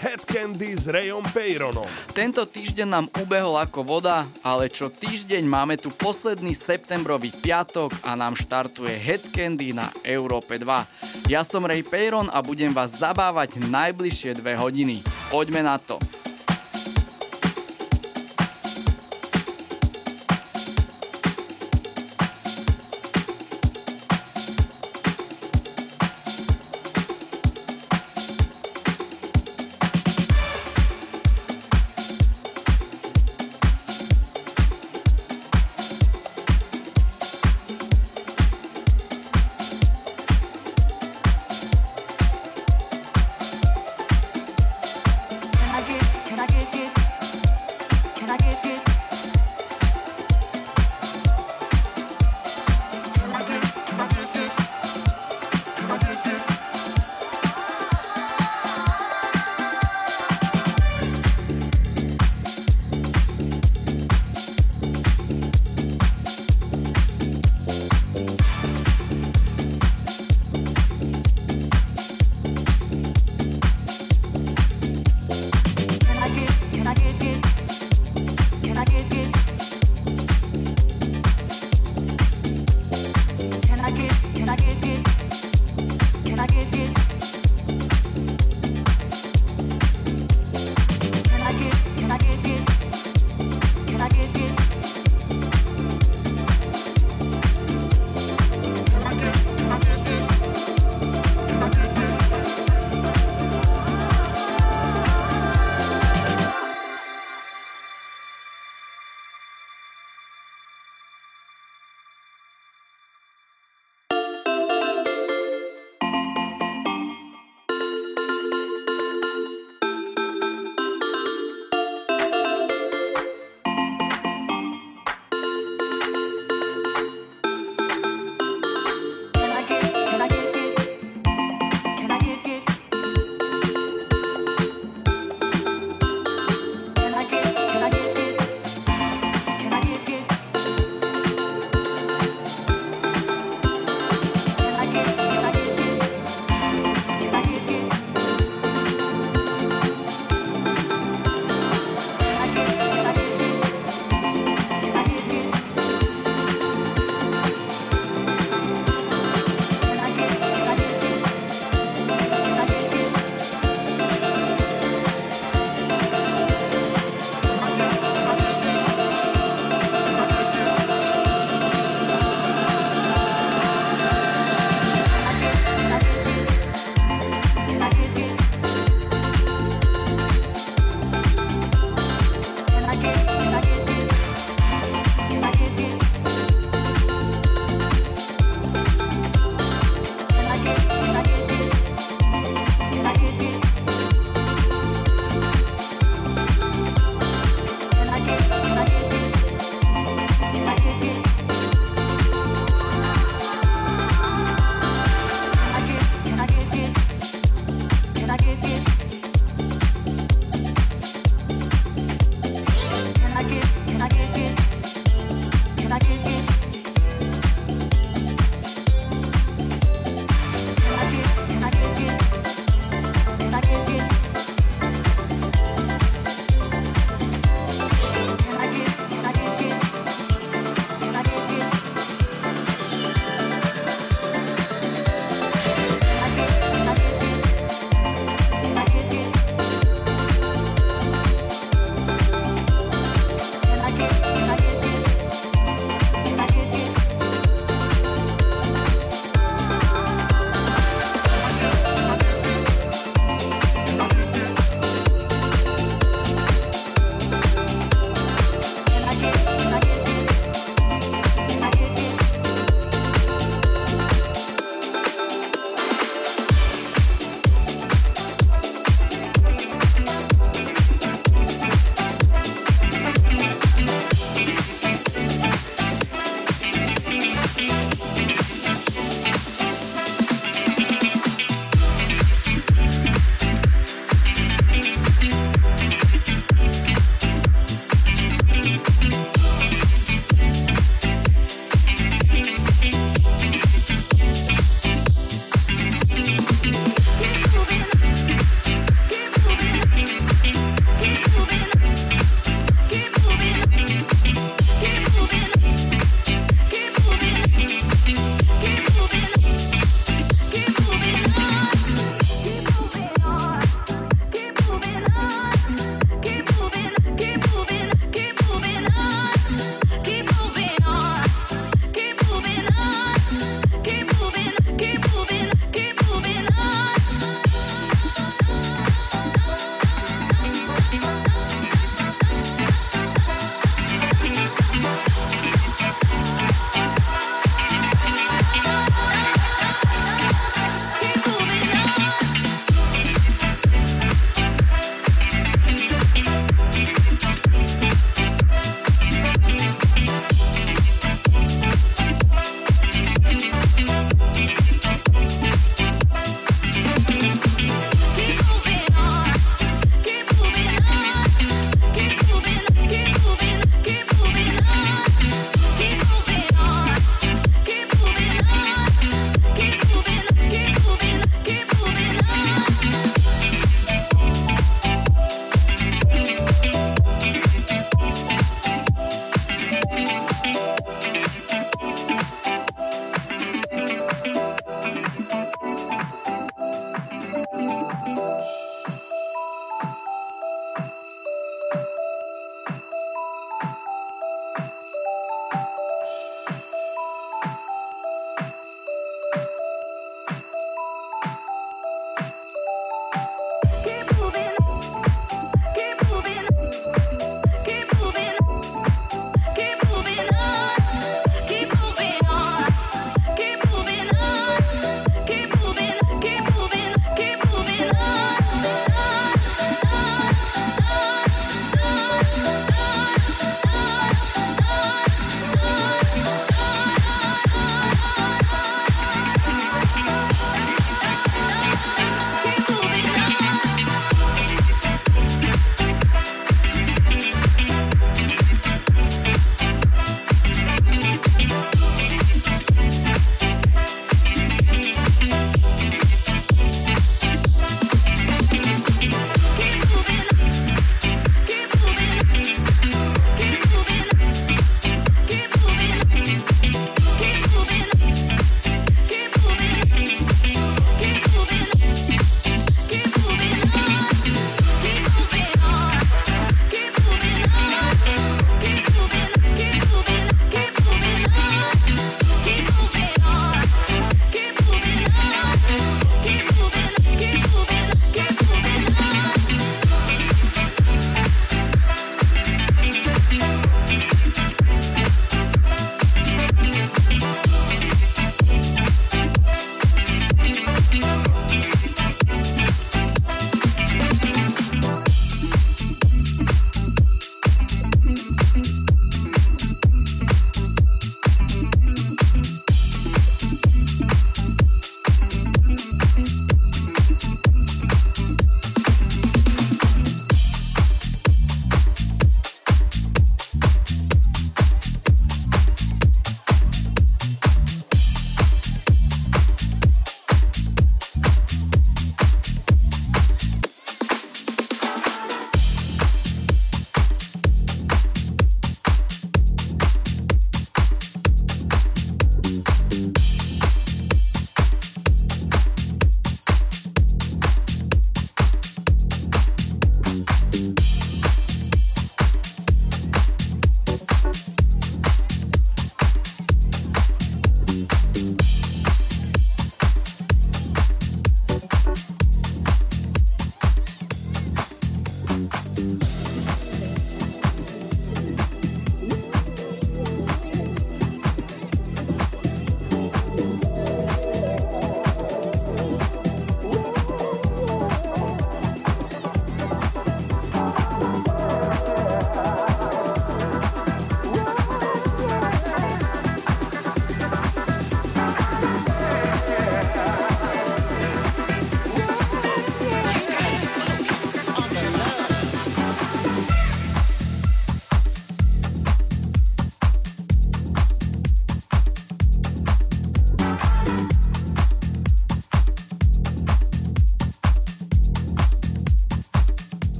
Head Candy s Rayom Peyronom. Tento týždeň nám ubehol ako voda, ale čo týždeň máme tu posledný septembrový piatok a nám štartuje Head Candy na Európe 2. Ja som Ray Peyron a budem vás zabávať najbližšie dve hodiny. Poďme na to.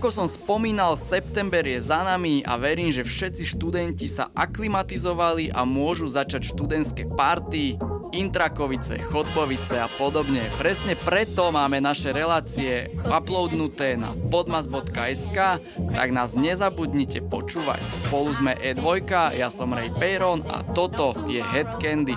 Ako som spomínal, september je za nami a verím, že všetci študenti sa aklimatizovali a môžu začať študentské party, intrakovice, chodbovice a podobne. Presne preto máme naše relácie uploadnuté na podmas.sk, tak nás nezabudnite počúvať. Spolu sme E2, ja som Ray Peyron a toto je Head Candy.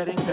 Going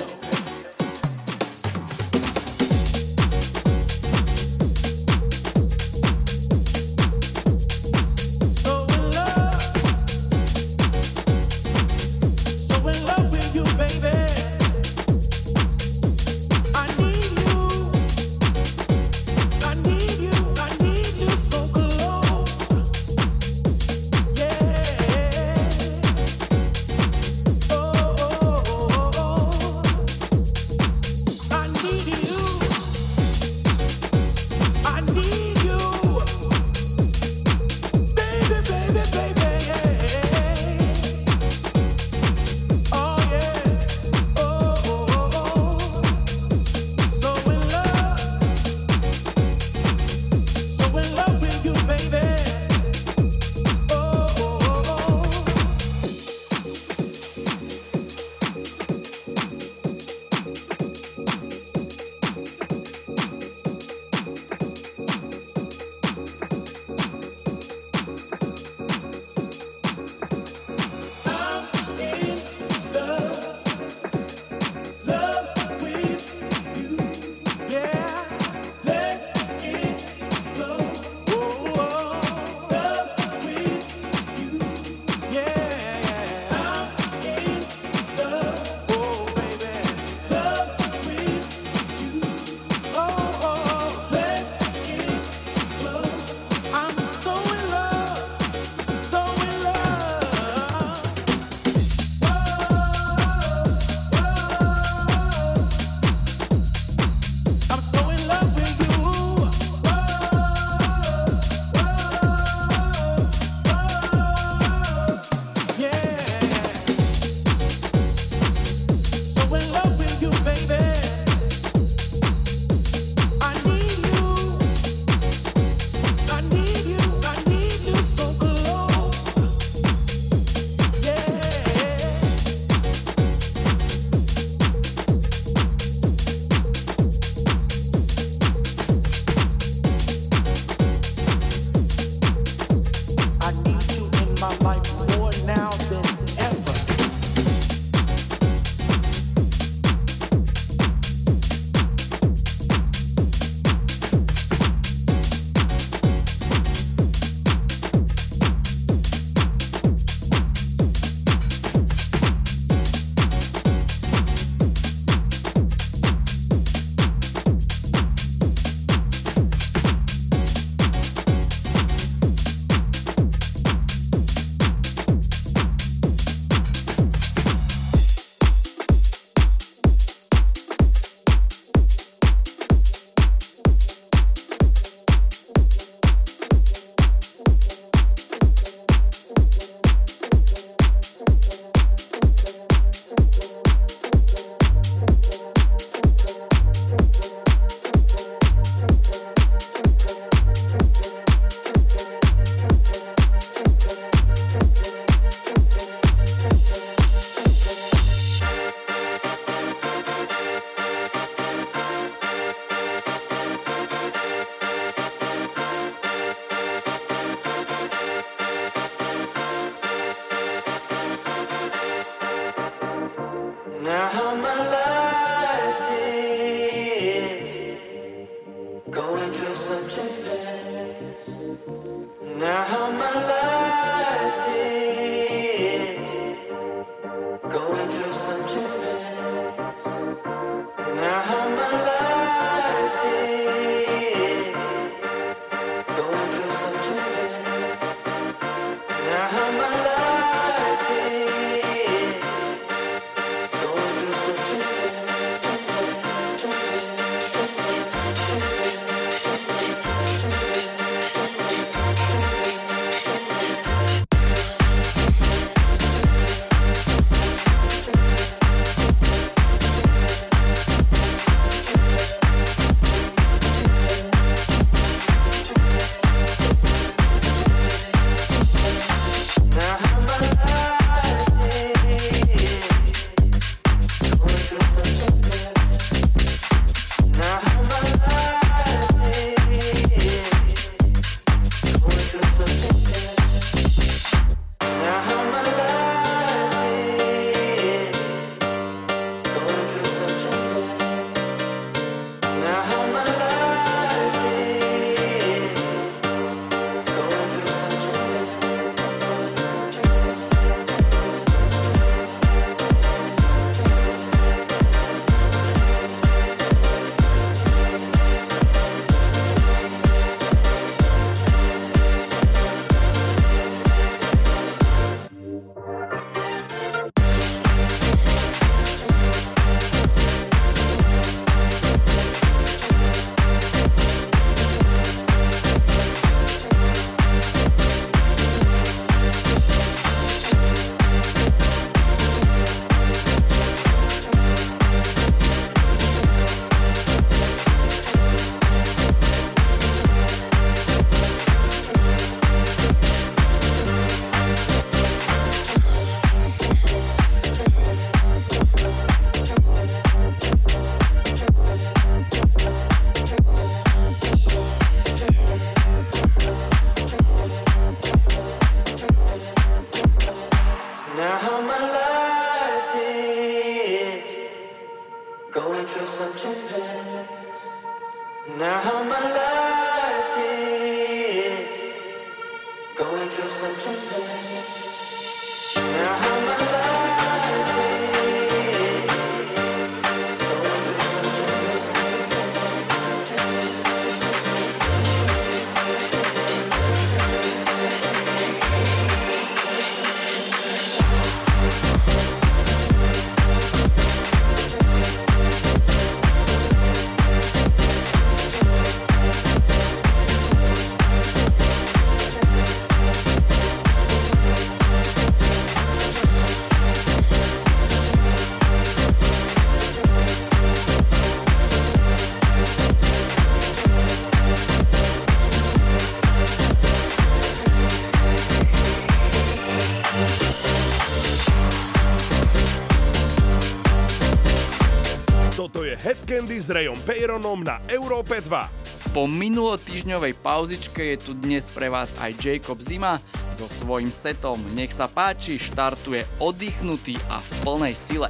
Candy s Rayom Peyronom na Európe 2. Po minulotýžňovej pauzičke je tu dnes pre vás aj Jacob Zima so svojím setom. Nech sa páči, štartuje oddychnutý a v plnej sile.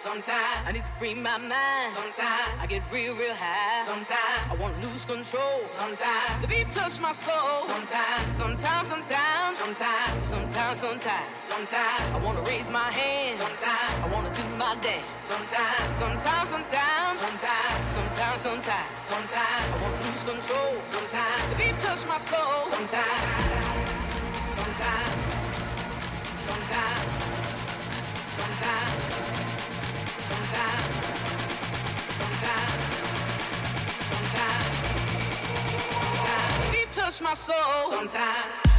Sometimes I need to free my mind. Sometimes I get real, real high. Sometimes I wanna lose control. Sometimes the beat touch my soul. Sometimes, sometimes, sometimes, sometimes, sometimes, sometimes, sometimes I wanna raise my hand. Sometimes I wanna do my dance. Sometimes, sometimes, sometimes, sometimes, sometimes, sometimes, sometimes I wanna lose control. Sometimes the beat touch my soul. Sometimes. Sometimes. Sometimes. Sometimes. Touch my soul sometimes.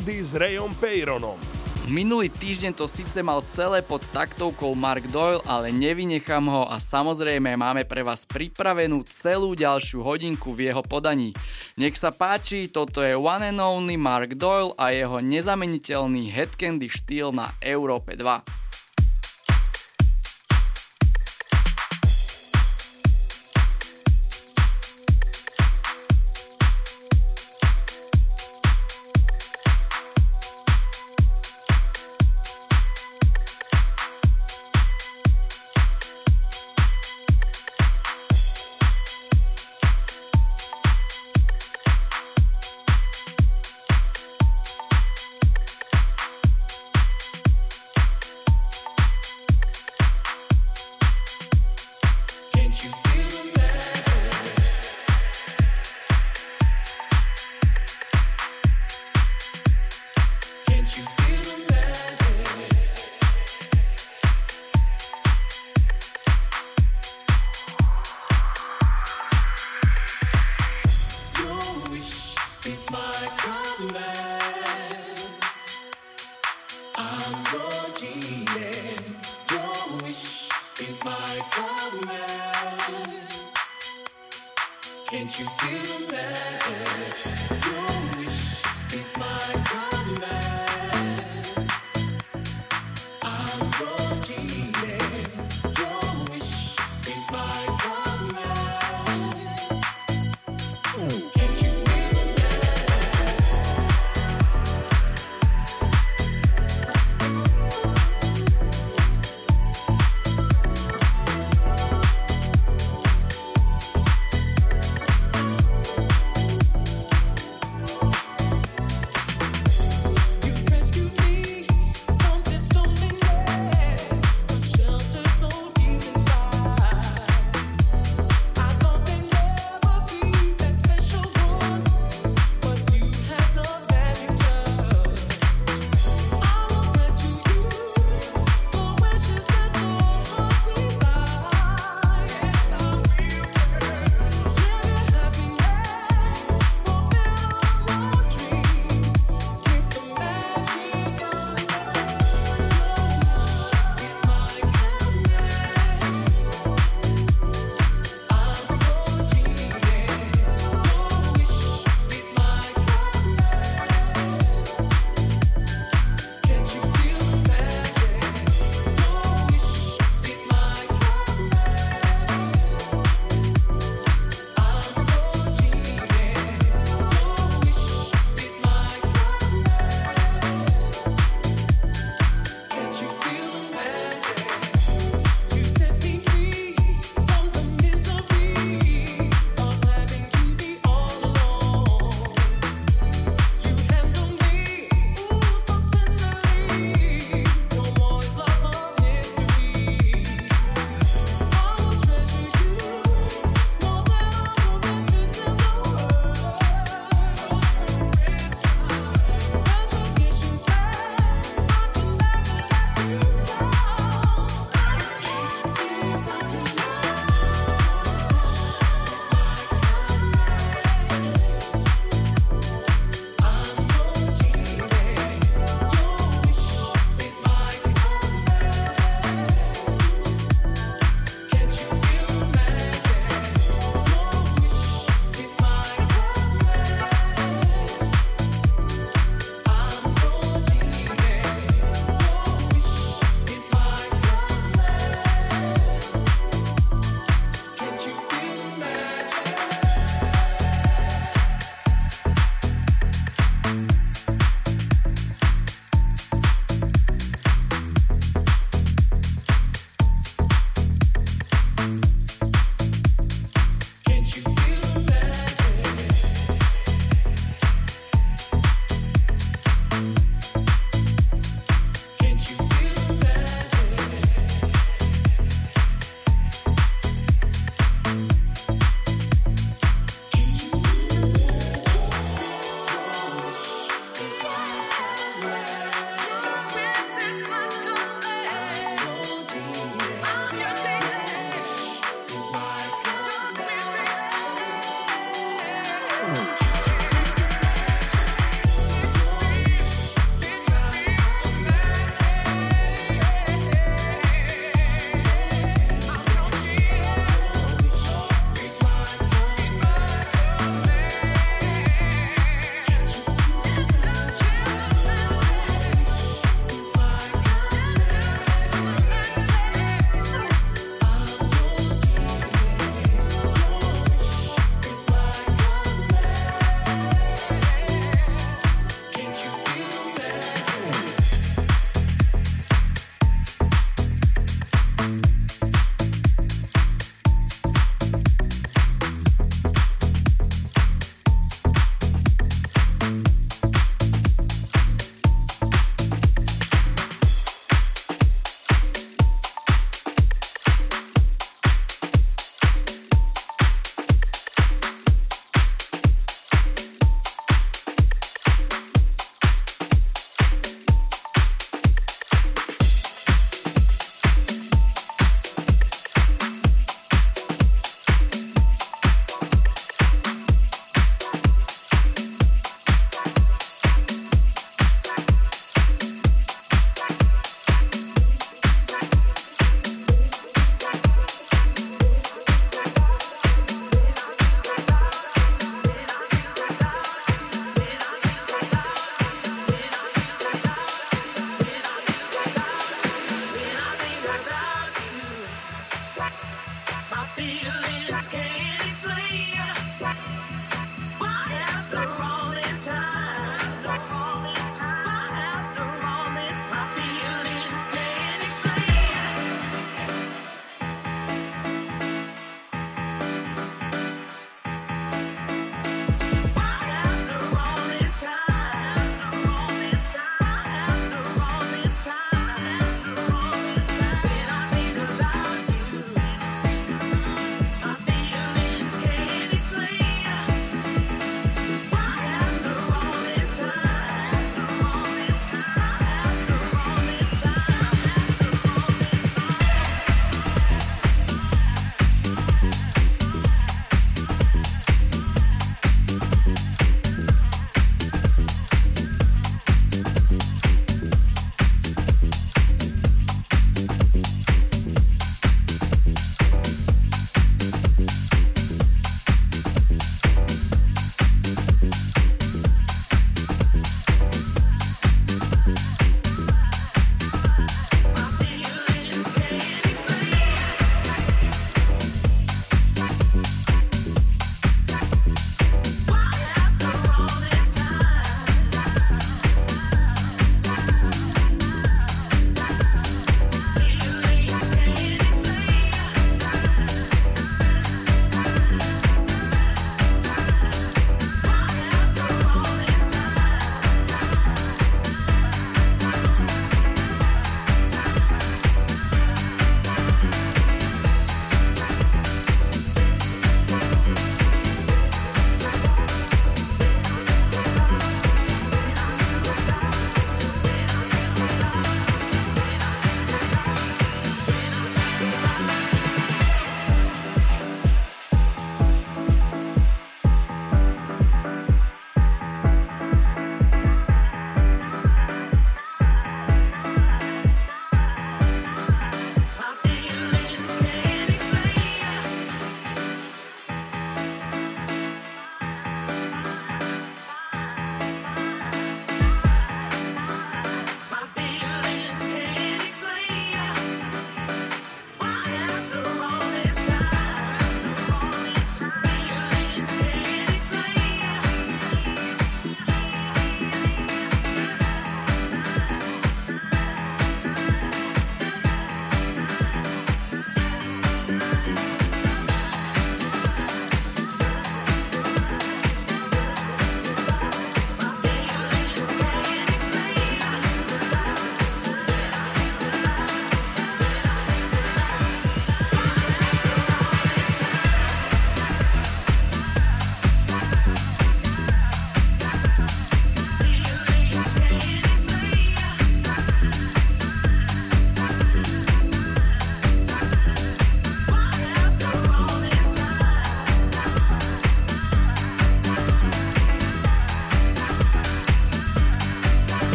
Candy s Rayom Peyronom. Minulý týždeň to síce mal celé pod taktovkou Mark Doyle, ale nevynechám ho a samozrejme máme pre vás pripravenú celú ďalšiu hodinku v jeho podaní. Nech sa páči, toto je one and only Mark Doyle a jeho nezameniteľný headcandy štýl na Európe 2.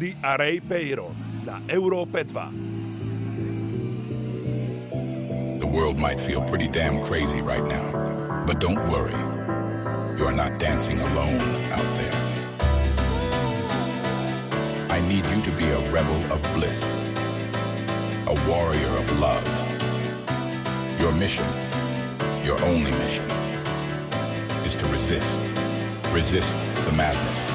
Paeron na Európe 2. The world might feel pretty damn crazy right now, but don't worry. You are not dancing alone out there. I need you to be a rebel of bliss, a warrior of love. Your mission, your only mission, is to resist. Resist the madness.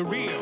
The real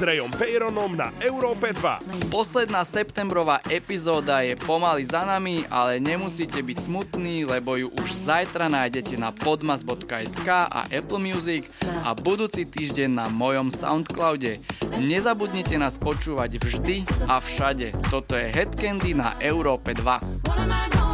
Rayom Peyronom na Európe 2. Posledná septembrová epizóda je pomaly za nami, ale nemusíte byť smutní, lebo ju už zajtra nájdete na podmas.sk a Apple Music a budúci týždeň na mojom Soundcloude. Nezabudnite nás počúvať vždy a všade. Toto je Headcandy na Európe 2.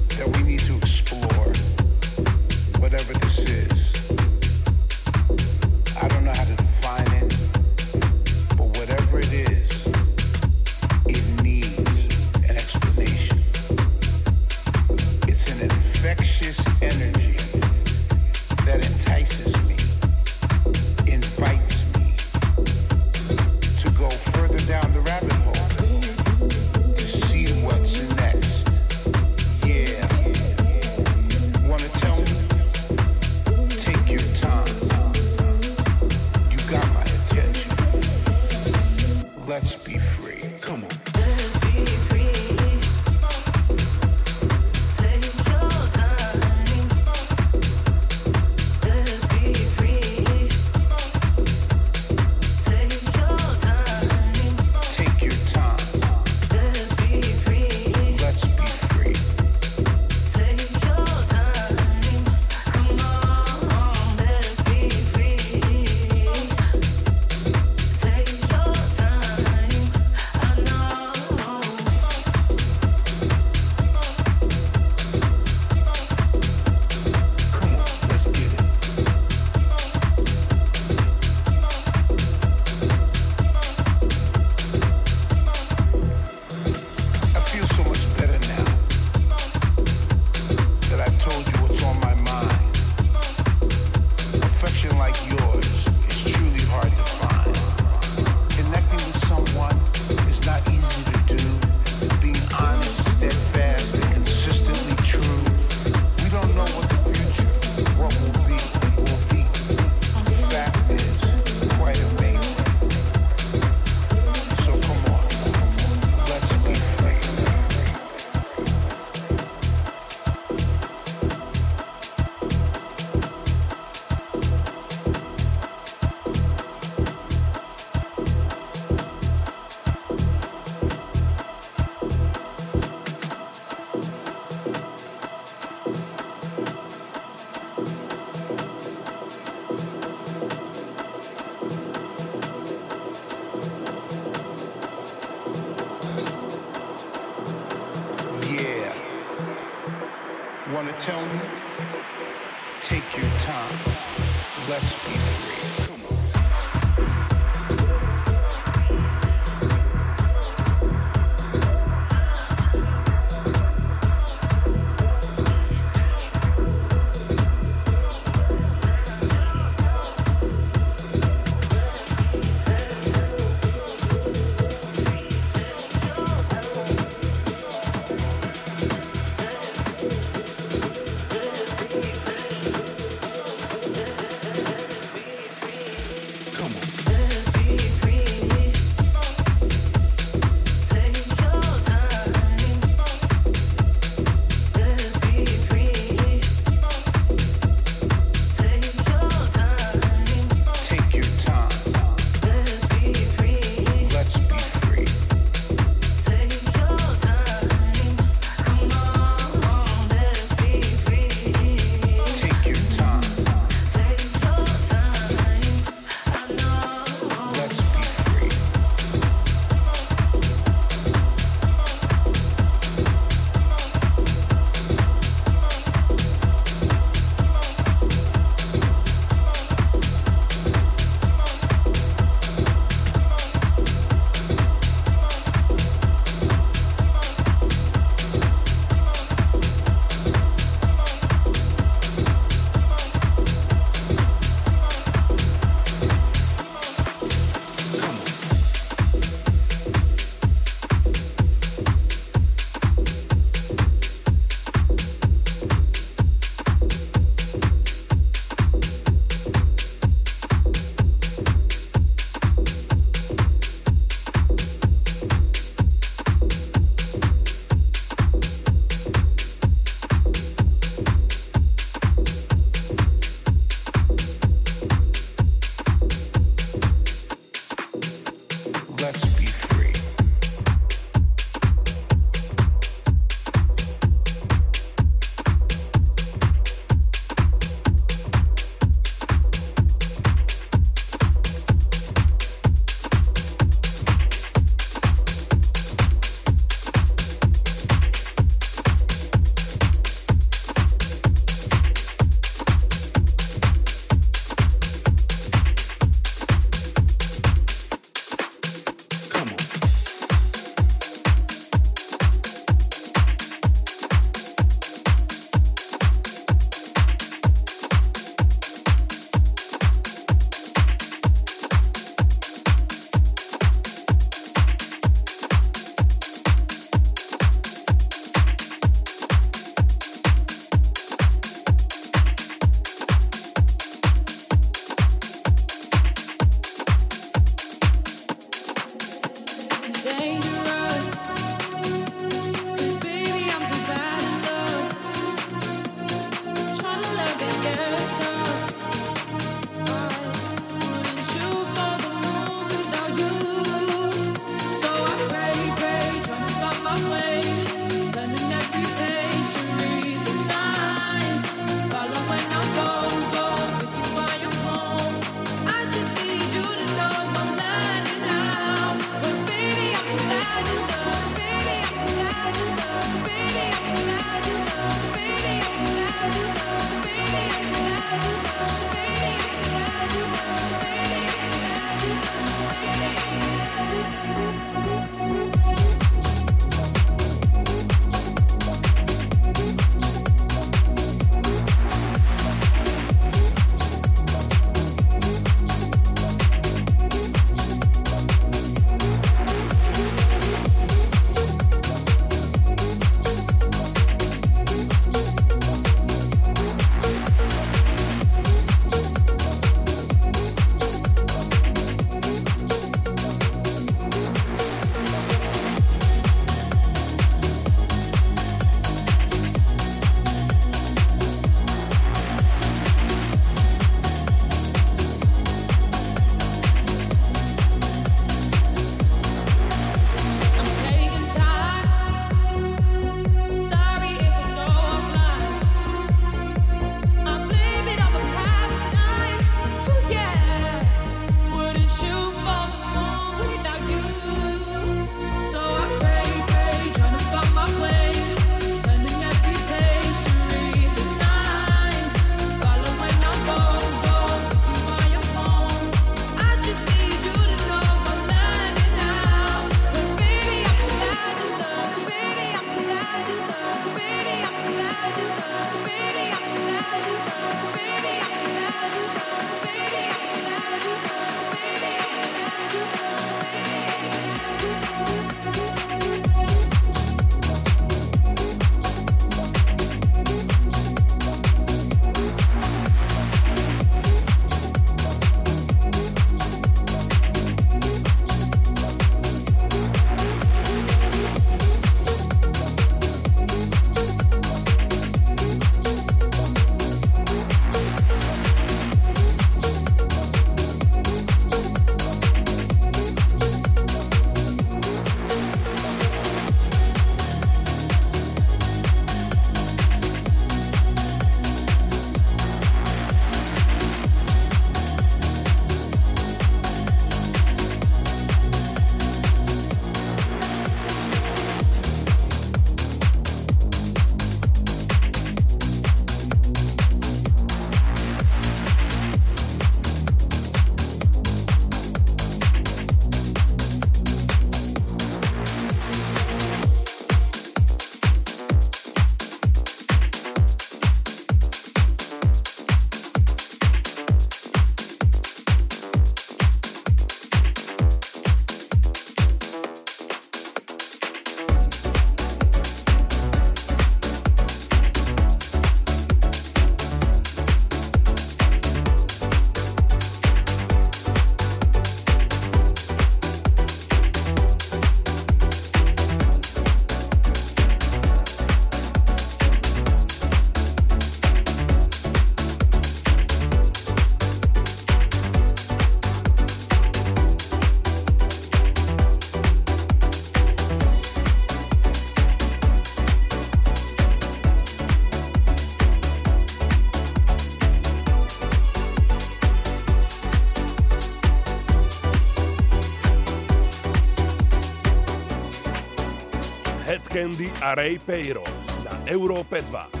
a Ray Peiro na Európe 2.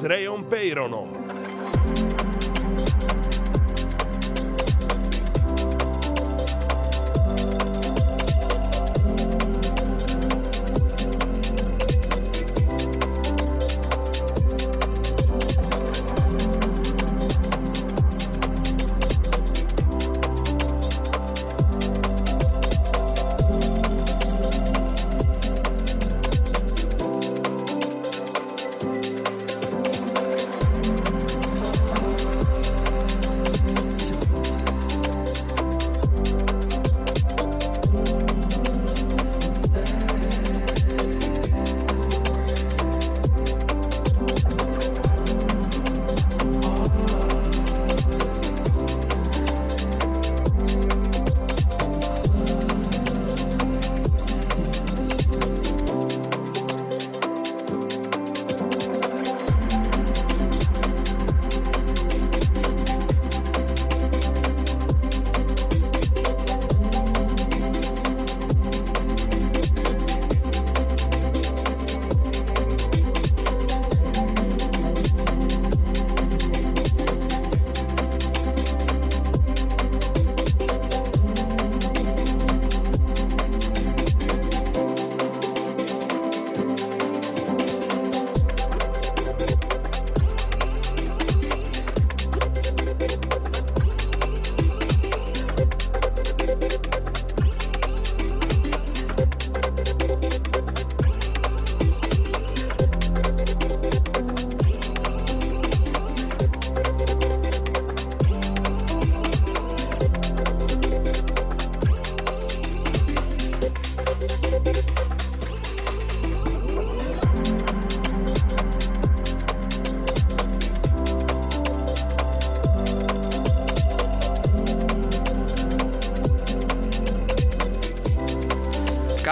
s Rayom Peyronom.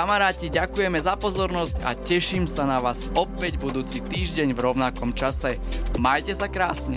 Kamaráti, ďakujeme za pozornosť a teším sa na vás opäť budúci týždeň v rovnakom čase. Majte sa krásne.